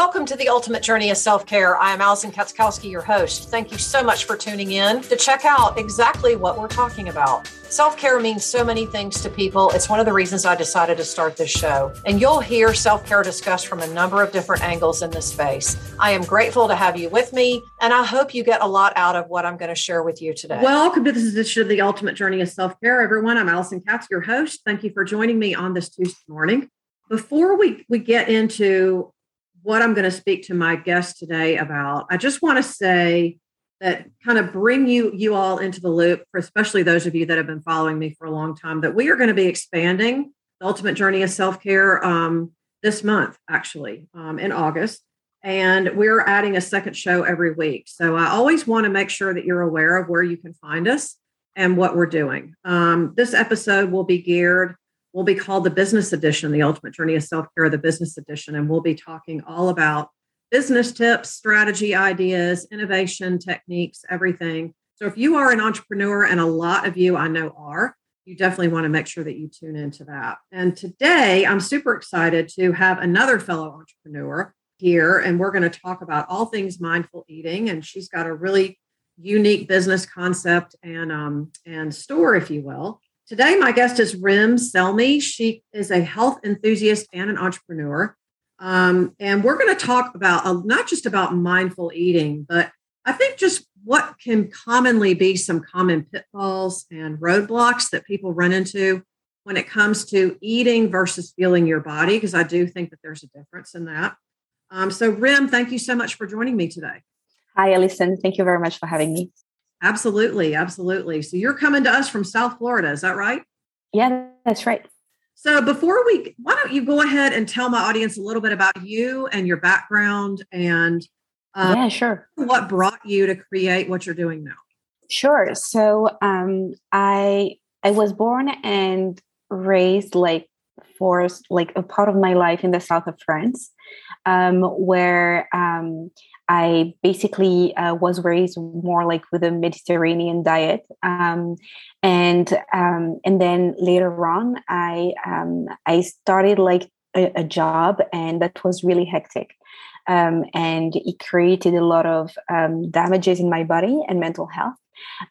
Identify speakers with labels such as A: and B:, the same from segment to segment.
A: Welcome to the Ultimate Journey of Self Care. I am Alison Katschkowsky, your host. Thank you so much for tuning in to check out exactly what we're talking about. Self care means so many things to people. It's one of the reasons I decided to start this show. And you'll hear self care discussed from a number of different angles in this space. I am grateful to have you with me, and I hope you get a lot out of what I'm going to share with you today.
B: Welcome to this edition of the Ultimate Journey of Self Care, everyone. I'm Alison Katz, your host. Thank you for joining me on this Tuesday morning. Before we, we get into what I'm going to speak to my guest today about, I just want to say that kind of bring you you all into the loop, for especially those of you that have been following me for a long time, that we are going to be expanding the ultimate journey of self care um, this month, actually, um, in August. And we're adding a second show every week. So I always want to make sure that you're aware of where you can find us and what we're doing. Um, this episode will be geared will be called the Business Edition, the Ultimate Journey of Self Care, the Business Edition. And we'll be talking all about business tips, strategy ideas, innovation techniques, everything. So if you are an entrepreneur, and a lot of you I know are, you definitely want to make sure that you tune into that. And today I'm super excited to have another fellow entrepreneur here, and we're going to talk about all things mindful eating. And she's got a really unique business concept and um, and store, if you will. Today, my guest is Rym Selmi. She is a health enthusiast and an entrepreneur. Um, and we're going to talk about uh, not just about mindful eating, but I think just what can commonly be some common pitfalls and roadblocks that people run into when it comes to eating versus feeling your body, because I do think that there's a difference in that. Um, so, Rym, thank you so much for joining me today.
C: Hi, Alison. Thank you very much for having me.
B: Absolutely, absolutely. So you're coming to us from South Florida, is that right?
C: Yeah, that's right.
B: So before we, why don't you go ahead and tell my audience a little bit about you and your background and
C: um, yeah, sure.
B: What brought you to create what you're doing now?
C: Sure. So um, I I was born and raised like for like a part of my life in the south of France, um, where um, I basically uh, was raised more like with a Mediterranean diet, um, and um, and then later on, I um, I started like a, a, job, and that was really hectic, um, and it created a lot of um, damages in my body and mental health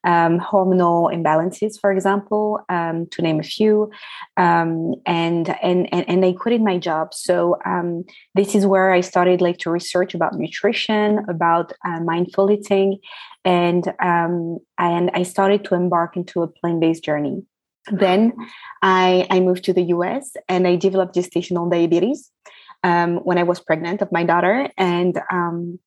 C: um, hormonal imbalances, for example, um, to name a few. Um, and, and, and, and I quitted my job. So um, this is where I started like to research about nutrition, about uh, mindful eating. And, um, and I started to embark into a plant-based journey. Then I, I moved to the US and I developed gestational diabetes um, when I was pregnant of my daughter. And um,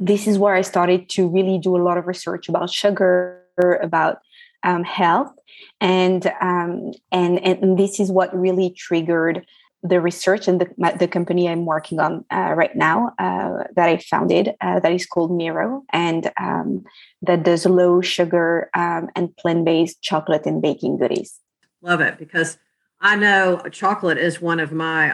C: this is where I started to really do a lot of research about sugar, about um, health, and, um, and and this is what really triggered the research and the, the company I'm working on uh, right now uh, that I founded uh, that is called Miiro and um, that does low sugar um, and plant based chocolate and baking goodies.
B: Love it because I know chocolate is one of my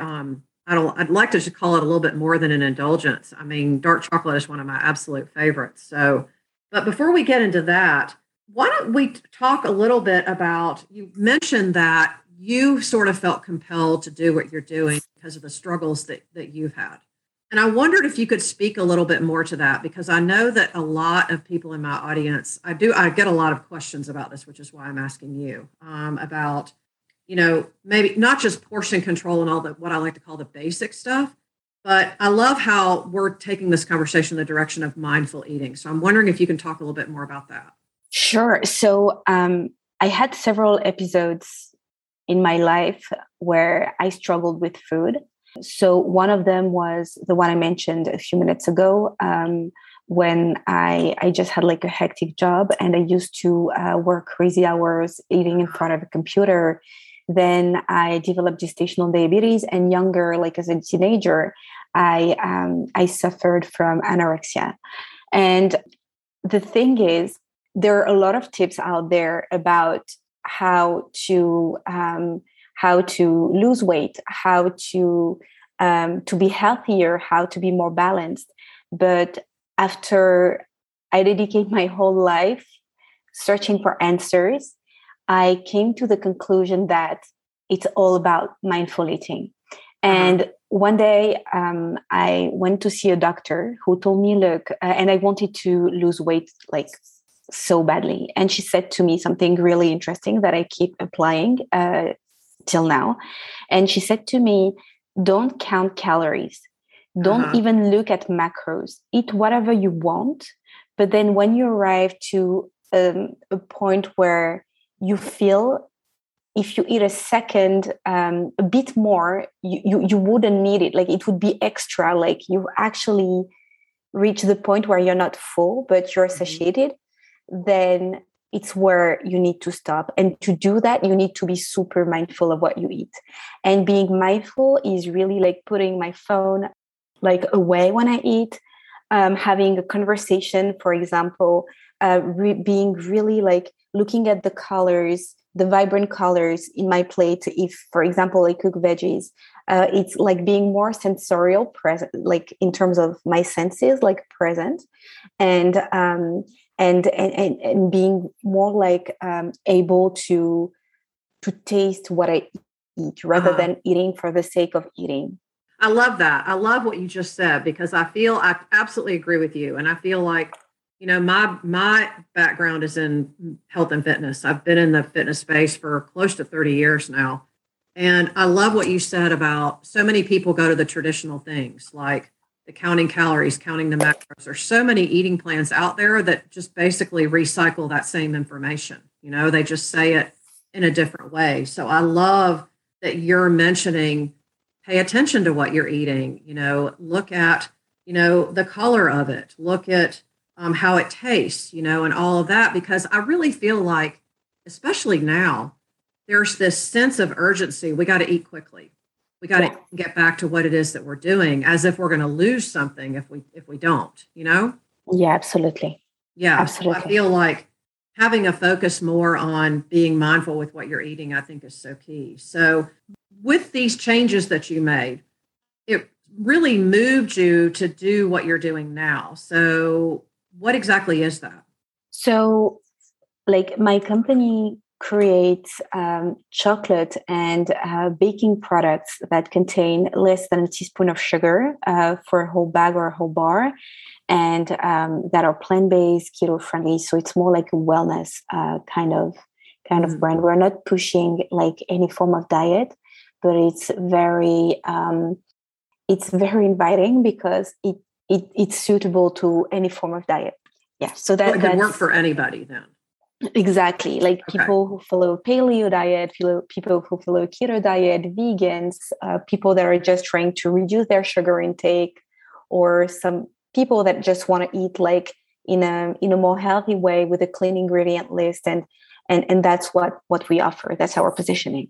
B: I don't, I'd like to just call it a little bit more than an indulgence. I mean, dark chocolate is one of my absolute favorites. So, but before we get into that, why don't we talk a little bit about you mentioned that you sort of felt compelled to do what you're doing because of the struggles that, that you've had. And I wondered if you could speak a little bit more to that because I know that a lot of people in my audience, I do, I get a lot of questions about this, which is why I'm asking you um, about you know, maybe not just portion control and all the what I like to call the basic stuff, but I love how we're taking this conversation in the direction of mindful eating. So I'm wondering if you can talk a little bit more about that.
C: Sure. So um, I had several episodes in my life where I struggled with food. So one of them was the one I mentioned a few minutes ago. Um, when I, I just had like a hectic job and I used to uh, work crazy hours eating in front of a computer then I developed gestational diabetes, and younger, like as a teenager, I um, I suffered from anorexia. And the thing is, there are a lot of tips out there about how to um, how to lose weight, how to um, to be healthier, how to be more balanced. But after I dedicate my whole life searching for answers, I came to the conclusion that it's all about mindful eating. And one day um, I went to see a doctor who told me, look, uh, and I wanted to lose weight like so badly. And she said to me something really interesting that I keep applying uh, till now. And she said to me, don't count calories. Don't uh-huh. even look at macros. Eat whatever you want. But then when you arrive to um, a point where you feel if you eat a second um, a bit more you, you you wouldn't need it like it would be extra like you actually reach the point where you're not full but you're mm-hmm. satiated mm-hmm. then it's where you need to stop and to do that you need to be super mindful of what you eat and being mindful is really like putting my phone like away when i eat um, having a conversation for example uh, re- being really like looking at the colors the vibrant colors in my plate. If for example i cook veggies uh, it's like being more sensorial present like in terms of my senses like present. And um and and and, being more like um able to to taste what i eat rather uh-huh. than eating for the sake of eating.
B: I love that. I love what you just said because i feel i absolutely agree with you. And i feel like you know my my background is in health and fitness. I've been in the fitness space for close to 30 years now. And i love what you said about so many people go to the traditional things like the counting calories counting the macros. There's so many eating plans out there that just basically recycle that same information. You know they just say it in a different way. So i love that you're mentioning pay attention to what you're eating. You know look at you know the color of it. Look at um, how it tastes, you know, and all of that, because I really feel like, especially now, there's this sense of urgency. We got to eat quickly. We got to yeah. get back to what it is that we're doing, as if we're going to lose something if we if we don't, you know.
C: Yeah, absolutely.
B: Yeah, absolutely. I feel like having a focus more on being mindful with what you're eating, I think, is so key. So, with these changes that you made, it really moved you to do what you're doing now. So, what exactly is that?
C: So, like my company creates um, chocolate and uh, baking products that contain less than a teaspoon of sugar uh, for a whole bag or a whole bar and um, that are plant-based keto friendly so it's more like a wellness uh, kind of kind mm. of brand. We're not pushing like any form of diet but it's very um, it's very inviting because it it, it's suitable to any form of diet. Yeah, so that
B: so could work for anybody then.
C: Exactly, like okay. people who follow paleo diet, people who follow keto diet, vegans, uh, people that are just trying to reduce their sugar intake, or some people that just want to eat like in a in a more healthy way with a clean ingredient list, and and and that's what what we offer. That's our positioning.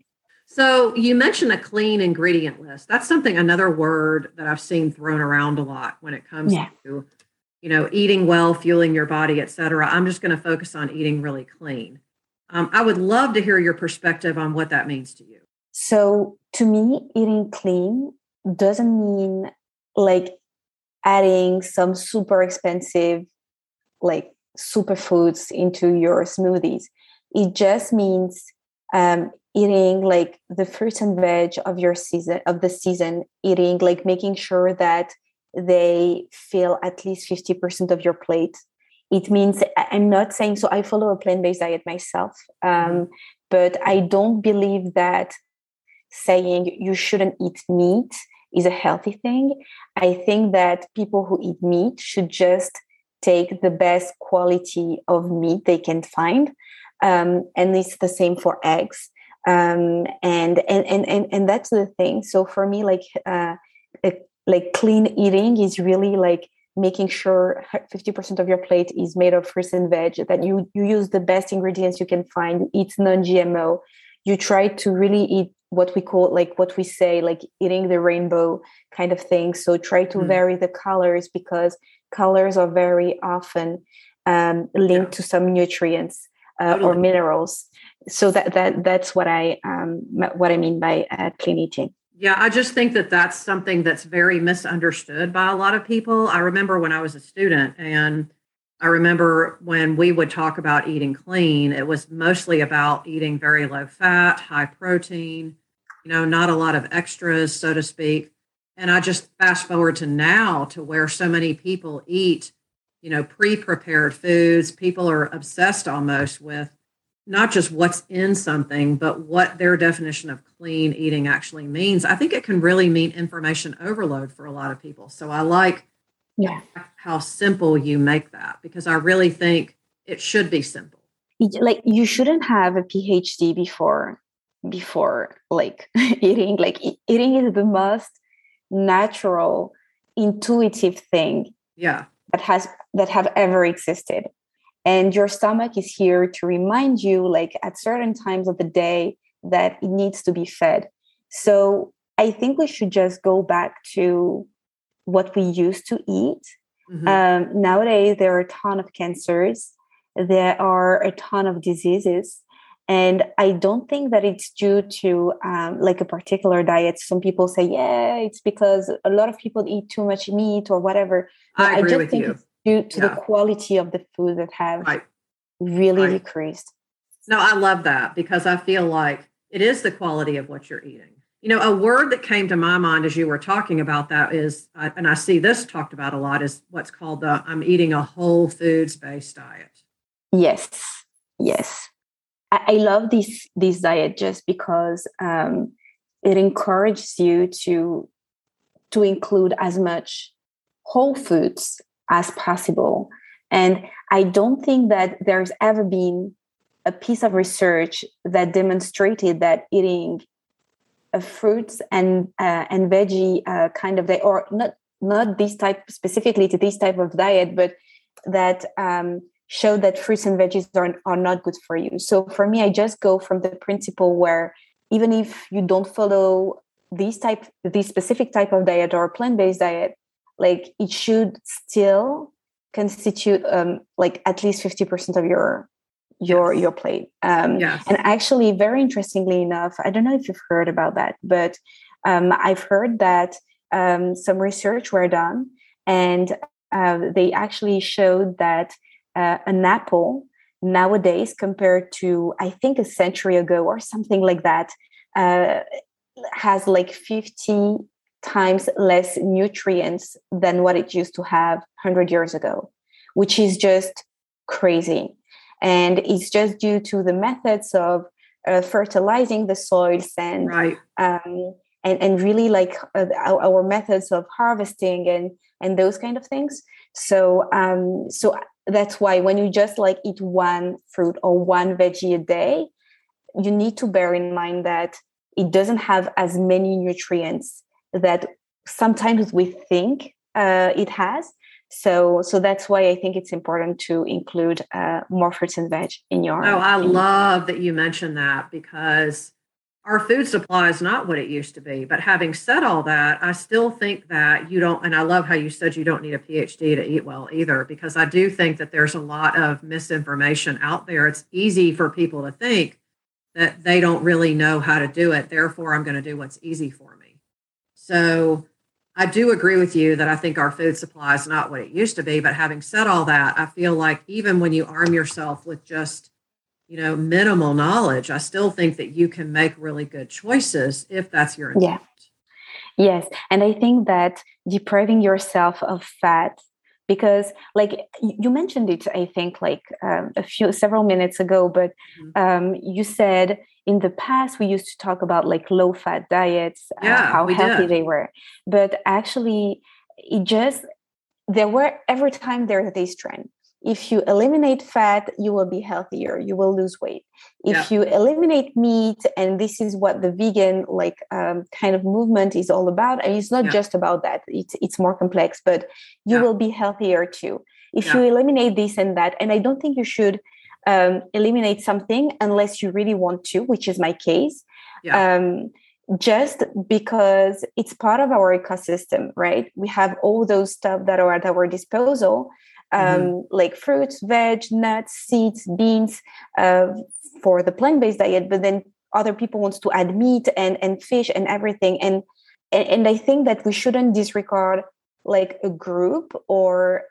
B: So you mentioned a clean ingredient list. That's something another word that I've seen thrown around a lot when it comes yeah. to you know eating well, fueling your body, et cetera. I'm just going to focus on eating really clean. Um, I would love to hear your perspective on what that means to you.
C: So to me, eating clean doesn't mean like adding some super expensive like superfoods into your smoothies. It just means um, eating like the fruits and veg of your season of the season eating like making sure that they fill at least 50% of your plate. It means i'm not saying so i follow a plant-based diet myself um, mm-hmm. but i don't believe that saying you shouldn't eat meat is a healthy thing. I think that people who eat meat should just take the best quality of meat they can find um, and it's the same for eggs um, and, and and and and that's the thing. So for me like uh, like clean eating is really like making sure 50% of your plate is made of fruits and veg that you you use the best ingredients you can find. Eat non-gmo you try to really eat what we call like what we say like eating the rainbow kind of thing. So try to mm. vary the colors because colors are very often um, linked yeah. to some nutrients uh, totally. or minerals so that that that's what I um, what I mean by uh, clean eating.
B: Yeah, I just think that that's something that's very misunderstood by a lot of people. I remember when I was a student, and I remember when we would talk about eating clean, it was mostly about eating very low fat, high protein, you know, not a lot of extras, so to speak. And I just fast forward to now to where so many people eat, you know, pre prepared foods. People are obsessed almost with not just what's in something, but what their definition of clean eating actually means. I think it can really mean information overload for a lot of people. So I like
C: yeah.
B: how simple you make that because I really think it should be simple.
C: Like you shouldn't have a PhD before before like eating. Like eating is the most natural, intuitive thing.
B: Yeah.
C: That has that have ever existed. And your stomach is here to remind you like at certain times of the day that it needs to be fed. So i think we should just go back to what we used to eat. Mm-hmm. um, nowadays there are a ton of cancers. There are a ton of diseases. And i don't think that it's due to um, like a particular diet. Some people say yeah it's because a lot of people eat too much meat or whatever
B: i, agree I just with think you
C: due to yeah. the quality of the food that have right. really right. decreased.
B: No, I love that because I feel like it is the quality of what you're eating. You know, a word that came to my mind as you were talking about that is, and I see this talked about a lot, is what's called the I'm eating a whole foods based diet.
C: Yes, yes. I, I love this this diet just because um, it encourages you to to include as much whole foods as possible. And I don't think that there's ever been a piece of research that demonstrated that eating a fruits and uh, and veggie uh, kind of diet, or not not this type specifically to this type of diet, but that um, showed that fruits and veggies are, are not good for you. So for me, I just go from the principle where even if you don't follow this type, this specific type of diet or plant based diet, like it should still constitute um, like at least 50% of your your yes. your plate um, yes. and actually very interestingly enough i don't know if you've heard about that but um, i've heard that um, some research were done and uh, they actually showed that uh, an apple nowadays compared to i think a century ago or something like that uh, has like 50 times less nutrients than what it used to have 100 years ago, which is just crazy. And it's just due to the methods of uh, fertilizing the soils and
B: right.
C: um, and and really like uh, our, our, methods of harvesting and and those kind of things. So um, so that's why when you just like eat one fruit or one veggie a day, you need to bear in mind that it doesn't have as many nutrients that sometimes we think uh, it has. So, so that's why I think it's important to include uh, more fruits and veg in your.
B: Oh, I love that you mentioned that because our food supply is not what it used to be. But having said all that, I still think that you don't, and I love how you said you don't need a PhD to eat well either, because I do think that there's a lot of misinformation out there. It's easy for people to think that they don't really know how to do it. Therefore, I'm going to do what's easy for me. So I do agree with you that I think our food supply is not what it used to be. But having said all that, I feel like even when you arm yourself with just, you know, minimal knowledge, I still think that you can make really good choices if that's your intent.
C: Yeah. Yes. And I think that depriving yourself of fat because like you mentioned it i think like um, a few several minutes ago but mm-hmm. um, you said in the past we used to talk about like low fat diets
B: uh, yeah,
C: uh, how healthy
B: did.
C: they were but actually it just there were every time there's this trend if you eliminate fat you will be healthier you will lose weight if yeah. you eliminate meat and this is what the vegan like um, kind of movement is all about and it's not yeah. just about that it's, it's more complex but you will be healthier too if you eliminate this and that and i don't think you should um, eliminate something unless you really want to, which is my case.
B: Yeah. Um,
C: just because it's part of our ecosystem, right? We have all those stuff that are at our disposal, um, mm-hmm. like fruits, veg, nuts, seeds, beans uh, for the plant-based diet. But then other people wants to add meat and and fish and everything, and and, and I think that we shouldn't disregard like a group or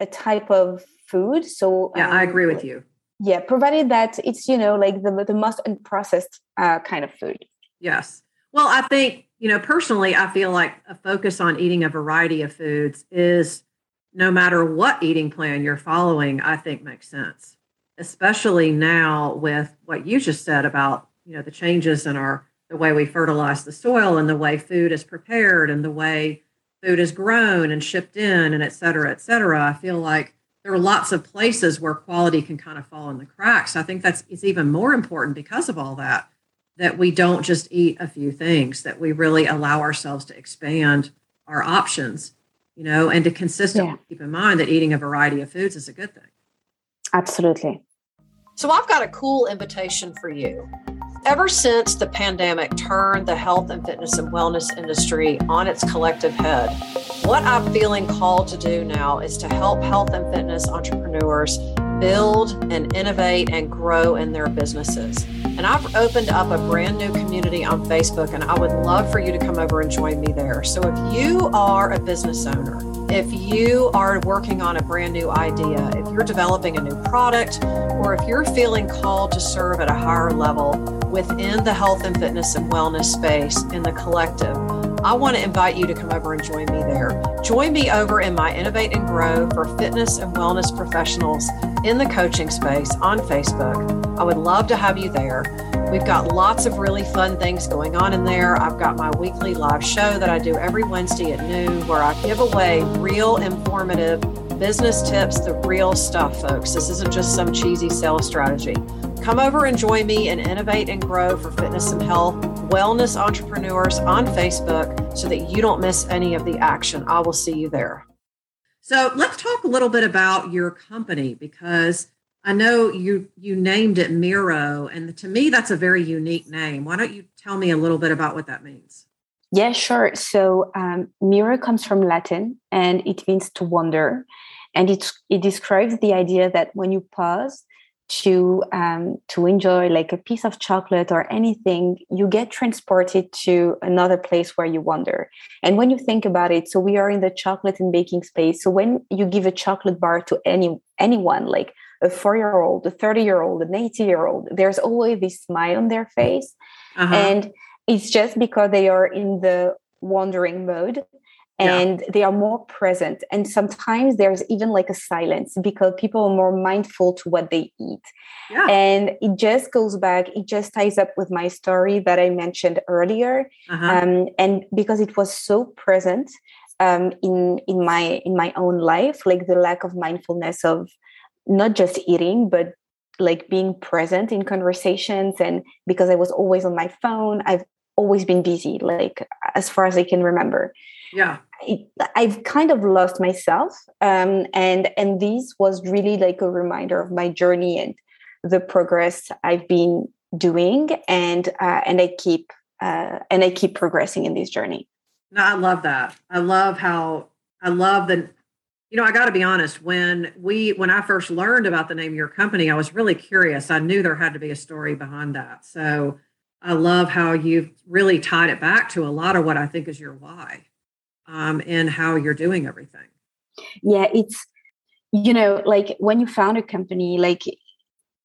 C: a type of food. So
B: yeah, um, I agree with you
C: yeah provided that it's you know like the, the most unprocessed uh, kind of food
B: yes well i think you know, personally, I feel like a focus on eating a variety of foods is no matter what eating plan you're following, I think makes sense, especially now with what you just said about, you know, the changes in our the way we fertilize the soil and the way food is prepared and the way food is grown and shipped in and et cetera, et cetera. I feel like there are lots of places where quality can kind of fall in the cracks. I think that's it's even more important because of all that that we don't just eat a few things, that we really allow ourselves to expand our options, you know, and to consistently yeah. keep in mind that eating a variety of foods is a good thing.
C: Absolutely.
A: So I've got a cool invitation for you. Ever since the pandemic turned the health and fitness and wellness industry on its collective head, what I'm feeling called to do now is to help health and fitness entrepreneurs build and innovate and grow in their businesses. And I've opened up a brand new community on Facebook, and I would love for you to come over and join me there. So if you are a business owner, if you are working on a brand new idea, if you're developing a new product, or if you're feeling called to serve at a higher level within the health and fitness and wellness space in the collective, I want to invite you to come over and join me there. Join me over in my Innovate and Grow for fitness and wellness professionals in the coaching space on Facebook. I would love to have you there. We've got lots of really fun things going on in there. I've got my weekly live show that I do every Wednesday at noon where I give away real informative business tips, the real stuff, folks. This isn't just some cheesy sales strategy. Come over and join me and innovate and grow for fitness and health wellness entrepreneurs on Facebook so that you don't miss any of the action. I will see you there.
B: So let's talk a little bit about your company because I know you you named it Miiro, and to me that's a very unique name. Why don't you tell me a little bit about what that means?
C: Yeah, sure. So um, Miiro comes from Latin, and it means to wonder, and it it describes the idea that when you pause to um, to enjoy like a piece of chocolate or anything you get transported to another place where you wander. And when you think about it so we are in the chocolate and baking space. So when you give a chocolate bar to any anyone like a four year old a 30 year old an 80 year old there's always this smile on their face. Uh-huh. and it's just because they are in the wandering mode and yeah. they are more present and sometimes there's even like a silence because people are more mindful to what they eat yeah. and it just goes back it just ties up with my story that i mentioned earlier uh-huh. um, and because it was so present um, in in my in my own life like the lack of mindfulness of not just eating but like being present in conversations and because i was always on my phone i've always been busy like as far as i can remember
B: yeah
C: I've kind of lost myself, um, and and this was really like a reminder of my journey and the progress I've been doing, and uh, and I keep uh, and I keep progressing in this journey.
B: No, I love that. I love how I love the. You know, I got to be honest. When we when I first learned about the name of your company, I was really curious. I knew there had to be a story behind that. So I love how you've really tied it back to a lot of what I think is your why um, and how you're doing everything.
C: Yeah, it's you know like when you found a company, like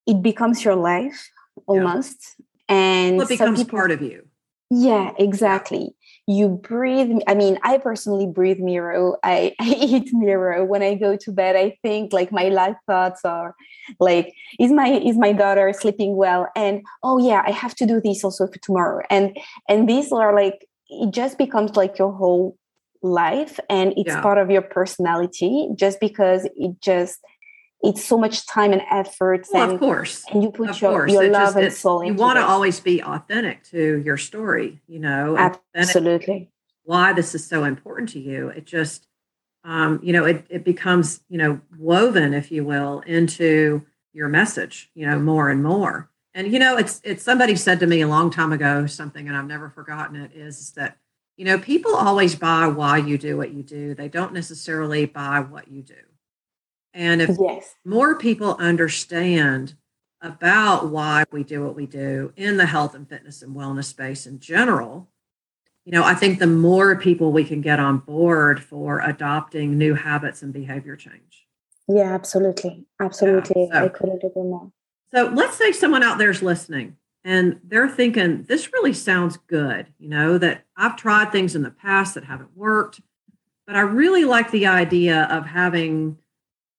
C: it becomes your life almost, yeah. and
B: well, it becomes people, part of you.
C: Yeah, exactly. You breathe. I mean, I personally breathe Miiro. I, I eat Miiro when I go to bed. I think like my life thoughts are like, is my is my daughter sleeping well? And oh yeah, I have to do this also for tomorrow. And and these are like it just becomes like your whole life and it's yeah. part of your personality just because it just it's so much time and effort
B: well,
C: and
B: of course.
C: and you put of your, your love just, and soul into.
B: you want to always be authentic to your story you know
C: absolutely.
B: why this is so important to you. It just um, you know it, it becomes you know woven if you will into your message you know more and more. And you know it's it's somebody said to me a long time ago something and i've never forgotten it is that you know, people always buy why you do what you do. They don't necessarily buy what you do. And if yes. more people understand about why we do what we do in the health and fitness and wellness space in general, you know, I think the more people we can get on board for adopting new habits and behavior change.
C: Yeah, absolutely. Absolutely. Yeah, so, I couldn't agree more.
B: So let's say someone out there is listening and they're thinking, this really sounds good. You know, that I've tried things in the past that haven't worked, but I really like the idea of having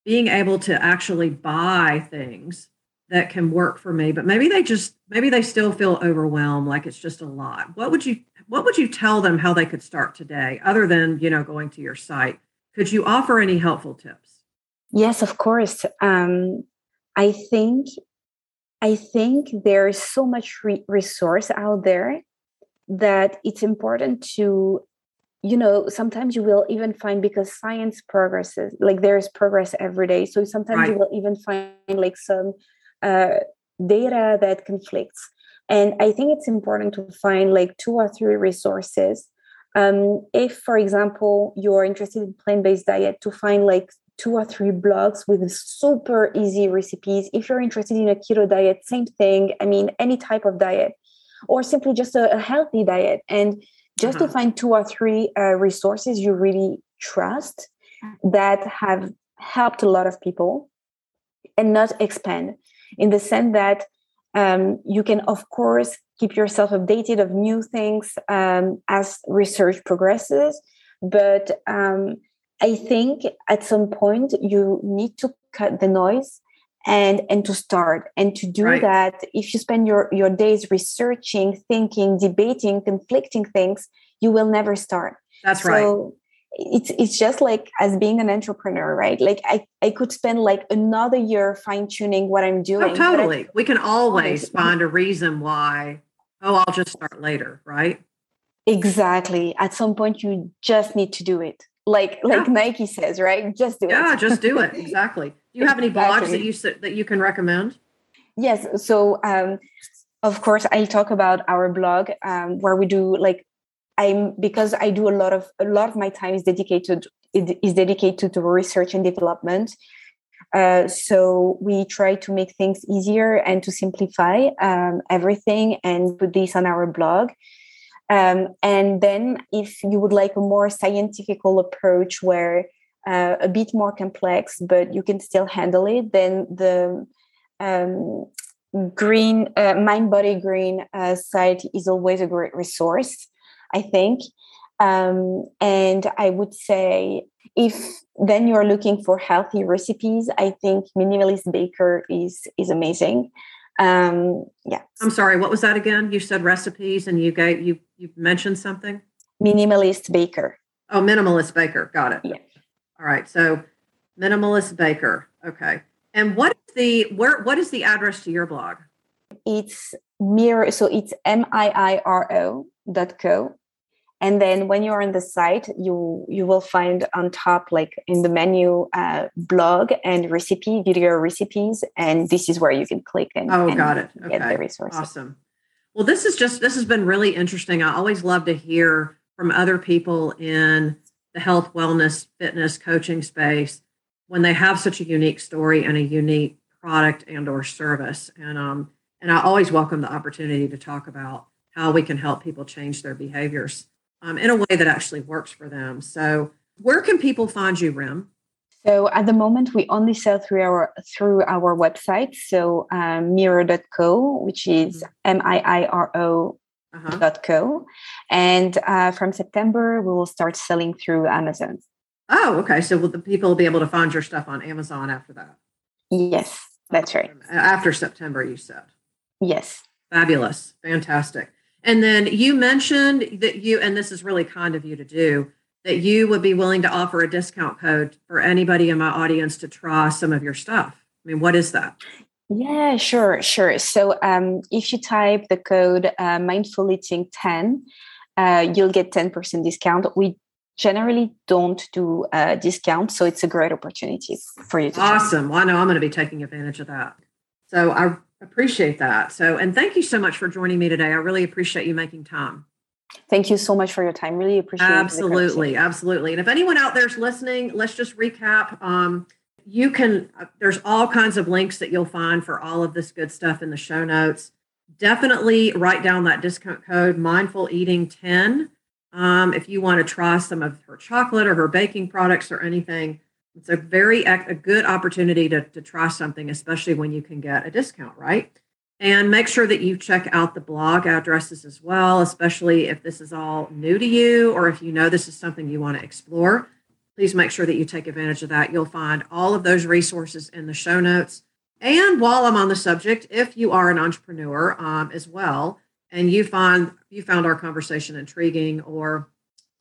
B: being able to actually buy things that can work for me but maybe they just maybe they still feel overwhelmed like it's just a lot. What would you what would you tell them how they could start today other than you know going to your site? Could you offer any helpful tips?
C: Yes of course. Um, i think i think there's so much re- resource out there that it's important to you know sometimes you will even find because science progresses like there is progress every day so sometimes right. you will even find like some uh, data that conflicts. And I think it's important to find like two or three resources. Um, if, for example, you're interested in plant-based diet, to find like two or three blogs with super easy recipes. If you're interested in a keto diet, same thing. I mean, any type of diet, or simply just a, a healthy diet. And just uh-huh. to find two or three uh, resources you really trust that have helped a lot of people and not expand in the sense that um, you can, of course, keep yourself updated of new things um, as research progresses. But um, I think at some point you need to cut the noise and and to start. And to do right. that if you spend your your days researching thinking debating conflicting things you will never start.
B: That's so, right.
C: it's it's just like as being an entrepreneur right? Like i i could spend like another year fine tuning what i'm oh, doing
B: oh, totally. I, we can always find a reason why oh i'll just start later right?
C: Exactly. At some point you just need to do it like like yeah. nike says right? Just do
B: yeah, it. Yeah just do it. Exactly. Do you have any blogs that you that you can recommend?
C: Yes. So um of course i talk about our blog um, where we do like I'm because I do a lot of a lot of my time is dedicated is dedicated to research and development. Uh, so we try to make things easier and to simplify um, everything and put this on our blog. Um, and then, if you would like a more scientifical approach where uh, a bit more complex, but you can still handle it, then the um, green uh, mind body green uh, site is always a great resource I think. Um, and I would say if then you're looking for healthy recipes, I think Minimalist Baker is is amazing. Um, yeah.
B: I'm sorry. What was that again? You said recipes, and you gave you you mentioned something.
C: Minimalist Baker.
B: Oh, Minimalist Baker. Got it.
C: Yeah.
B: All right. So, Minimalist Baker. Okay. And what is the where? What is the address to your blog?
C: It's Miiro. So it's m i i r o dot co and then when you're on the site you you will find on top like in the menu uh, blog and recipe video recipes and this is where you can click and
B: oh
C: and
B: got it.
C: okay. get the resources.
B: Awesome. Well this is just this has been really interesting. I always love to hear from other people in the health wellness fitness coaching space when they have such a unique story and a unique product and or service. And um and i always welcome the opportunity to talk about how we can help people change their behaviors um, in a way that actually works for them. So, where can people find you, Rym?
C: So at the moment, we only sell through our through our website. So um, Miiro.co, which is M I I R O uh-huh. dot co, and uh, from September we will start selling through Amazon.
B: Oh, okay. So will the people will be able to find your stuff on Amazon after that?
C: Yes, that's right.
B: After September, you said.
C: Yes.
B: Fabulous, fantastic. And then you mentioned that you, and this is really kind of you to do, that you would be willing to offer a discount code for anybody in my audience to try some of your stuff. I mean, what is that?
C: Yeah, sure, sure. So um, if you type the code uh, mindful eating 10, uh, you'll get 10% discount. We generally don't do a discount, so it's a great opportunity for you to
B: Awesome. Well, I know I'm going to be taking advantage of that. So I Appreciate that. So, and thank you so much for joining me today. I really appreciate you making time.
C: Thank you so much for your time. Really appreciate it.
B: Absolutely, absolutely. And if anyone out there's listening, let's just recap. Um, you can uh, there's all kinds of links that you'll find for all of this good stuff in the show notes. Definitely write down that discount code mindful eating 10 um, if you want to try some of her chocolate or her baking products or anything it's a very a good opportunity to, to try something, especially when you can get a discount, right? And make sure that you check out the blog addresses as well, especially if this is all new to you or if you know this is something you want to explore. Please make sure that you take advantage of that. You'll find all of those resources in the show notes. And while I'm on the subject, if you are an entrepreneur um, as well, and you find you found our conversation intriguing, or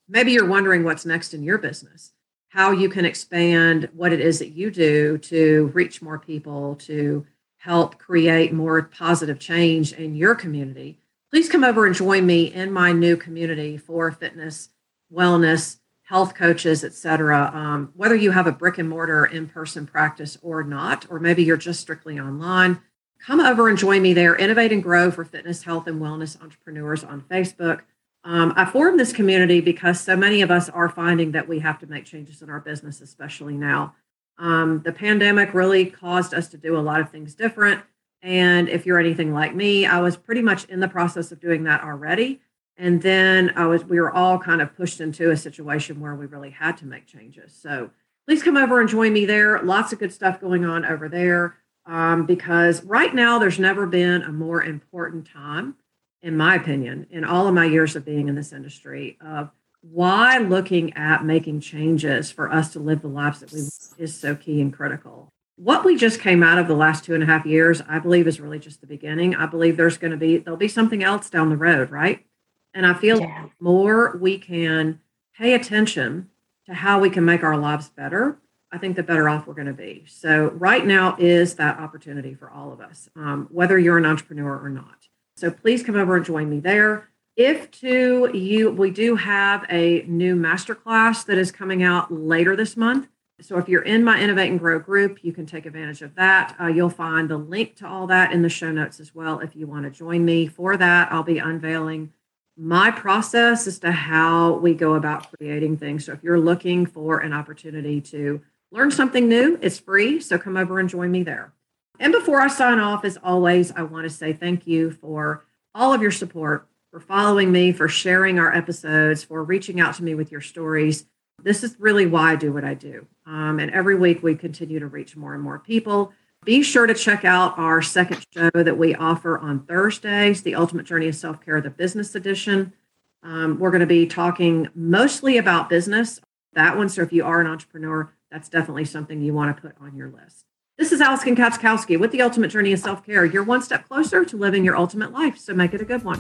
B: maybe you're wondering what's next in your business, how you can expand what it is that you do to reach more people, to help create more positive change in your community, please come over and join me in my new community for fitness, wellness, health coaches, etc. Um, whether you have a brick and mortar in person practice or not, or maybe you're just strictly online, come over and join me there. Innovate and Grow for Fitness, Health, and Wellness Entrepreneurs on Facebook. Um, I formed this community because so many of us are finding that we have to make changes in our business, especially now. Um, the pandemic really caused us to do a lot of things different. And if you're anything like me, I was pretty much in the process of doing that already. And then I was, we were all kind of pushed into a situation where we really had to make changes. So please come over and join me there. Lots of good stuff going on over there. Um, because right now, there's never been a more important time, in my opinion, in all of my years of being in this industry, of why looking at making changes for us to live the lives that we is so key and critical. What we just came out of the last two and a half years, I believe, is really just the beginning. I believe there's going to be there'll be something else down the road, right? And I feel yeah. more we can pay attention to how we can make our lives better, I think the better off we're going to be. So right now is that opportunity for all of us, um, whether you're an entrepreneur or not. So please come over and join me there. If to you, we do have a new masterclass that is coming out later this month. So if you're in my Innovate and Grow group, you can take advantage of that. Uh, you'll find the link to all that in the show notes as well. If you want to join me for that, I'll be unveiling my process as to how we go about creating things. So if you're looking for an opportunity to learn something new, it's free. So come over and join me there. And before I sign off, as always, I want to say thank you for all of your support for following me, for sharing our episodes, for reaching out to me with your stories. This is really why I do what I do. Um, and every week we continue to reach more and more people. Be sure to check out our second show that we offer on Thursdays, The Ultimate Journey of Self Care, the business edition. Um, we're going to be talking mostly about business, that one. So if you are an entrepreneur, that's definitely something you want to put on your list. This is Alison Katschkowsky with The Ultimate Journey of Self Care. You're one step closer to living your ultimate life, so make it a good one.